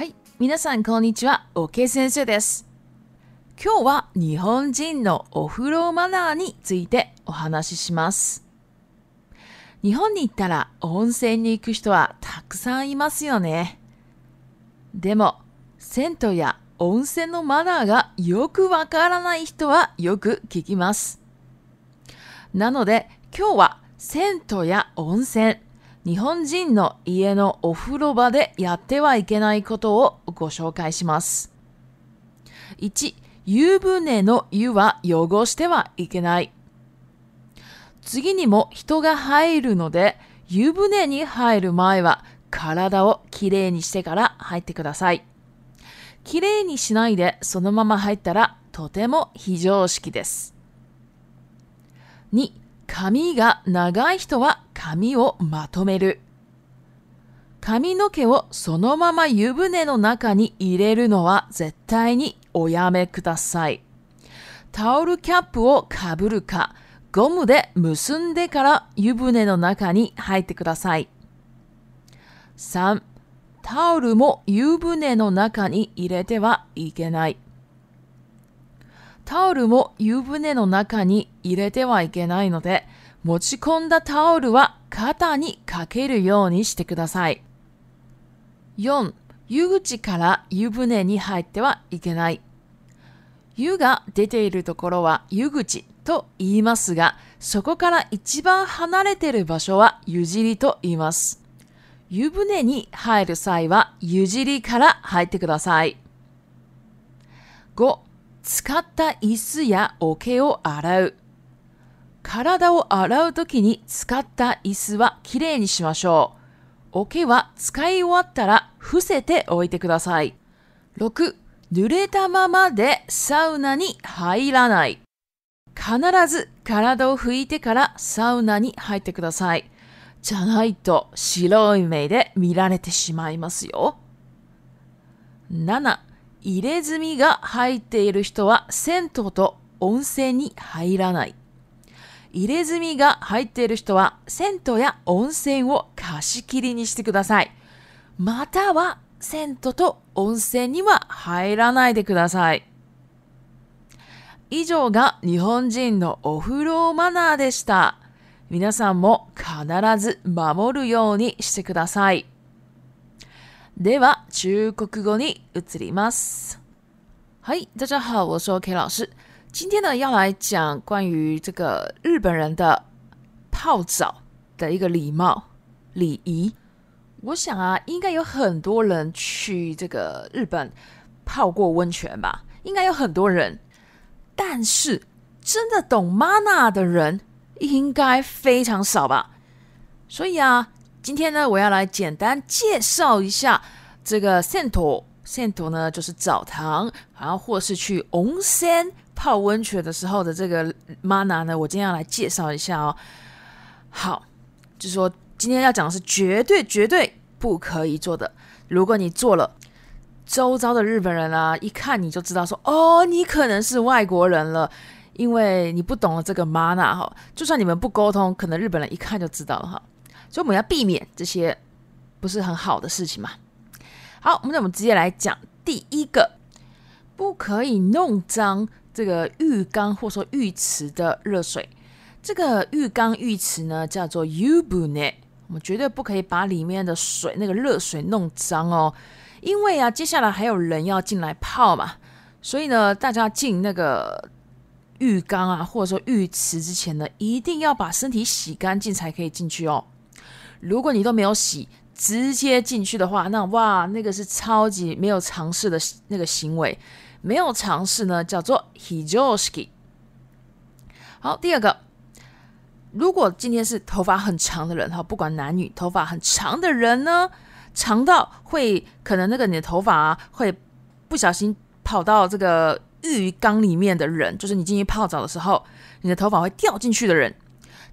はい。皆さん、こんにちは。オケ先生です。今日は日本人のお風呂マナーについてお話しします。日本に行ったら温泉に行く人はたくさんいますよね。でも、銭湯や温泉のマナーがよくわからない人はよく聞きます。なので、今日は銭湯や温泉、日本人の家のお風呂場でやってはいけないことをご紹介します。1、湯船の湯は汚してはいけない。次にも人が入るので、湯船に入る前は体をきれいにしてから入ってください。きれいにしないでそのまま入ったらとても非常識です。2、髪が長い人は髪をまとめる。髪の毛をそのまま湯船の中に入れるのは絶対におやめください。タオルキャップをかぶるか、ゴムで結んでから湯船の中に入ってください。3. タオルも湯船の中に入れてはいけない。タオルも湯船の中に入れてはいけないので、持ち込んだタオルは肩にかけるようにしてください。4. 湯口から湯船に入ってはいけない。湯が出ているところは湯口と言いますが、そこから一番離れてる場所は湯尻と言います。湯船に入る際は湯尻から入ってください。5. 使った椅子や桶を洗う。体を洗うときに使った椅子はきれいにしましょう。桶は使い終わったら伏せておいてください。6、濡れたままでサウナに入らない。必ず体を拭いてからサウナに入ってください。じゃないと白い目で見られてしまいますよ。7入れ墨が入っている人は銭湯と温泉に入らない。入れ墨が入っている人は銭湯や温泉を貸し切りにしてください。または銭湯と温泉には入らないでください。以上が日本人のお風呂マナーでした。皆さんも必ず守るようにしてください。大家好，我是 K 老师。今天呢，要来讲关于这个日本人的泡澡的一个礼貌礼仪。我想啊，应该有很多人去这个日本泡过温泉吧，应该有很多人，但是真的懂 mana 的人应该非常少吧。所以啊。今天呢，我要来简单介绍一下这个 sen t o s e n t o 呢就是澡堂，然后或是去 onsen 泡温泉的时候的这个 mana 呢，我今天要来介绍一下哦。好，就说今天要讲的是绝对绝对不可以做的，如果你做了，周遭的日本人啊，一看你就知道，说哦，你可能是外国人了，因为你不懂了这个 mana 哈。就算你们不沟通，可能日本人一看就知道了哈。所以我们要避免这些不是很好的事情嘛。好，我那我们直接来讲第一个，不可以弄脏这个浴缸或说浴池的热水。这个浴缸、浴池呢叫做 u b u n e t 我们绝对不可以把里面的水那个热水弄脏哦。因为啊，接下来还有人要进来泡嘛，所以呢，大家进那个浴缸啊，或者说浴池之前呢，一定要把身体洗干净才可以进去哦。如果你都没有洗，直接进去的话，那哇，那个是超级没有尝试的那个行为。没有尝试呢，叫做 hijoski。好，第二个，如果今天是头发很长的人哈，不管男女，头发很长的人呢，长到会可能那个你的头发啊，会不小心跑到这个浴缸里面的人，就是你进去泡澡的时候，你的头发会掉进去的人，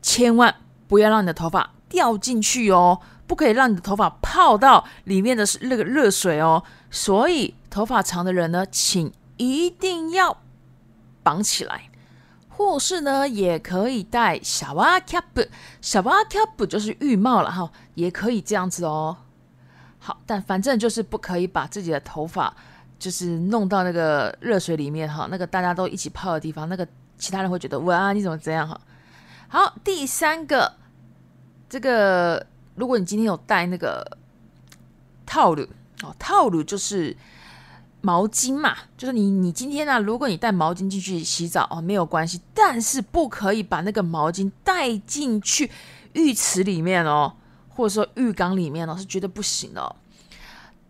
千万不要让你的头发。掉进去哦，不可以让你的头发泡到里面的那个热水哦。所以头发长的人呢，请一定要绑起来，或是呢，也可以戴小蛙 cap，小蛙 cap 就是浴帽了哈，也可以这样子哦。好，但反正就是不可以把自己的头发就是弄到那个热水里面哈，那个大家都一起泡的地方，那个其他人会觉得哇，你怎么这样哈？好，第三个。这个，如果你今天有带那个套路哦，套路就是毛巾嘛，就是你你今天呢，如果你带毛巾进去洗澡哦，没有关系，但是不可以把那个毛巾带进去浴池里面哦，或者说浴缸里面哦，是绝对不行的。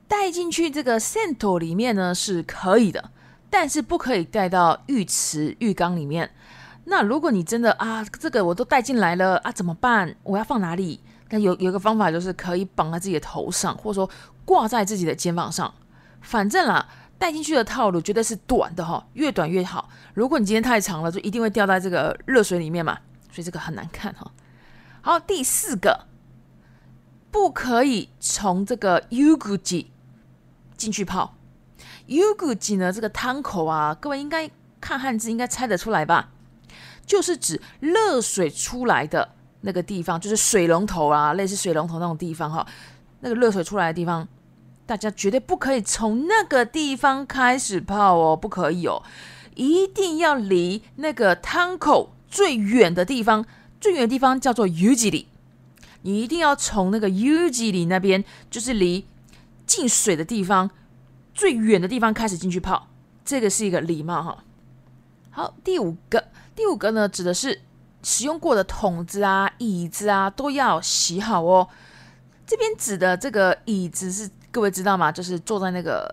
带进去这个 center 里面呢是可以的，但是不可以带到浴池、浴缸里面。那如果你真的啊，这个我都带进来了啊，怎么办？我要放哪里？那有有个方法，就是可以绑在自己的头上，或者说挂在自己的肩膀上。反正啦，带进去的套路绝对是短的哈，越短越好。如果你今天太长了，就一定会掉在这个热水里面嘛，所以这个很难看哈。好，第四个，不可以从这个 Uguji 进去泡。Uguji 呢，这个汤口啊，各位应该看汉字应该猜得出来吧？就是指热水出来的那个地方，就是水龙头啊，类似水龙头那种地方哈。那个热水出来的地方，大家绝对不可以从那个地方开始泡哦，不可以哦，一定要离那个汤口最远的地方，最远的地方叫做 u j 里，你一定要从那个 u j 里那边，就是离进水的地方最远的地方开始进去泡，这个是一个礼貌哈。好，第五个。第五个呢，指的是使用过的桶子啊、椅子啊都要洗好哦。这边指的这个椅子是各位知道吗？就是坐在那个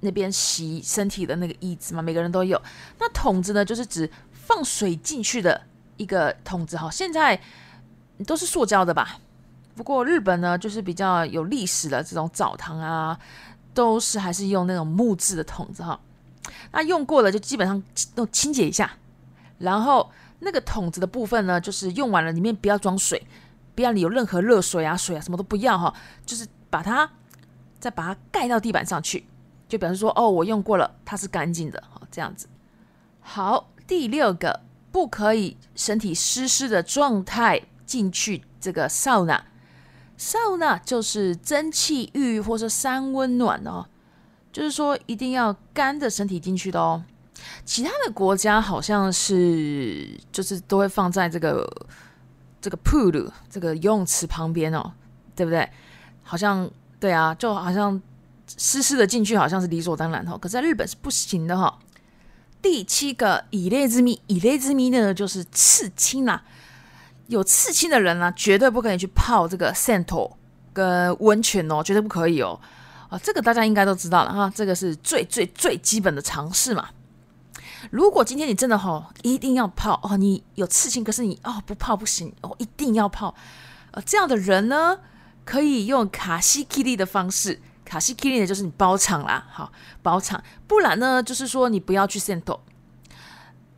那边洗身体的那个椅子嘛，每个人都有。那桶子呢，就是指放水进去的一个桶子哈。现在都是塑胶的吧？不过日本呢，就是比较有历史的这种澡堂啊，都是还是用那种木质的桶子哈。那用过了就基本上都清洁一下。然后那个桶子的部分呢，就是用完了，里面不要装水，不要你有任何热水啊、水啊，什么都不要哈，就是把它再把它盖到地板上去，就表示说哦，我用过了，它是干净的，好这样子。好，第六个不可以身体湿湿的状态进去这个 sauna，sauna 就是蒸汽浴或者三温暖哦，就是说一定要干的身体进去的哦。其他的国家好像是就是都会放在这个这个 pool 这个游泳池旁边哦，对不对？好像对啊，就好像湿湿的进去好像是理所当然哦。可在日本是不行的哈。第七个以列之谜，以列之谜呢就是刺青啦。有刺青的人呢绝对不可以去泡这个 s e n to 跟温泉哦，绝对不可以哦。啊，这个大家应该都知道了哈，这个是最最最基本的常识嘛。如果今天你真的吼，一定要泡哦，你有刺青，可是你哦不泡不行哦，一定要泡，呃，这样的人呢可以用卡西奇力的方式，卡西奇力的就是你包场啦，好包场，不然呢就是说你不要去 s e n o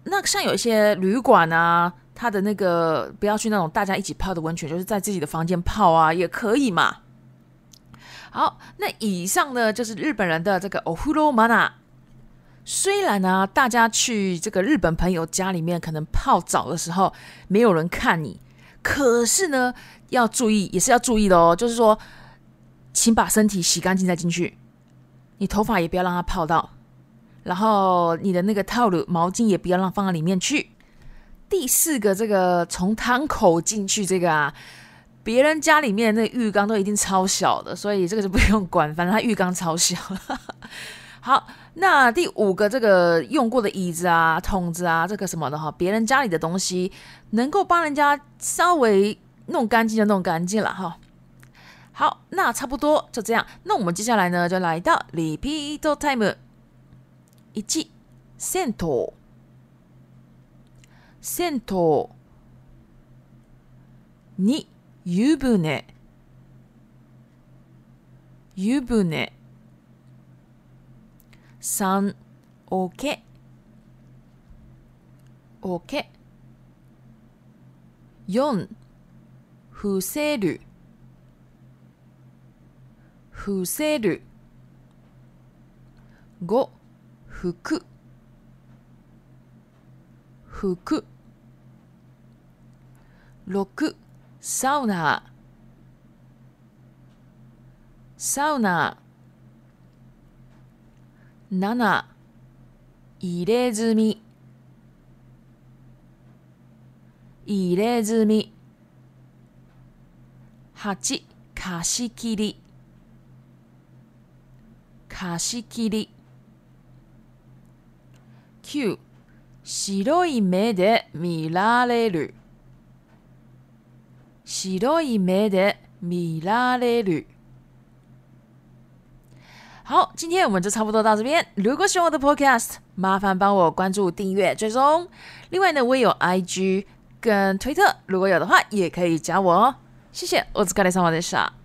那像有一些旅馆啊，他的那个不要去那种大家一起泡的温泉，就是在自己的房间泡啊也可以嘛。好，那以上呢就是日本人的这个 ohuro mana。虽然呢，大家去这个日本朋友家里面可能泡澡的时候没有人看你，可是呢，要注意也是要注意的哦。就是说，请把身体洗干净再进去，你头发也不要让它泡到，然后你的那个套路毛巾也不要让放到里面去。第四个，这个从汤口进去这个啊，别人家里面那浴缸都一定超小的，所以这个就不用管，反正他浴缸超小。好，那第五个这个用过的椅子啊、桶子啊、这个什么的哈，别人家里的东西，能够帮人家稍微弄干净就弄干净了哈。好，那差不多就这样。那我们接下来呢，就来到リピートタイム。一戦闘戦闘二遊ぶね遊ぶね3おけおけ4伏せる伏せる5服服6サウナー、サウナー。7入れ墨入れ墨8貸し切り貸し切り9白い目で見られる白い目で見られる好，今天我们就差不多到这边。如果喜欢我的 Podcast，麻烦帮我关注、订阅、追踪。另外呢，我也有 IG 跟推特，如果有的话，也可以加我哦。谢谢我 z g a r i s a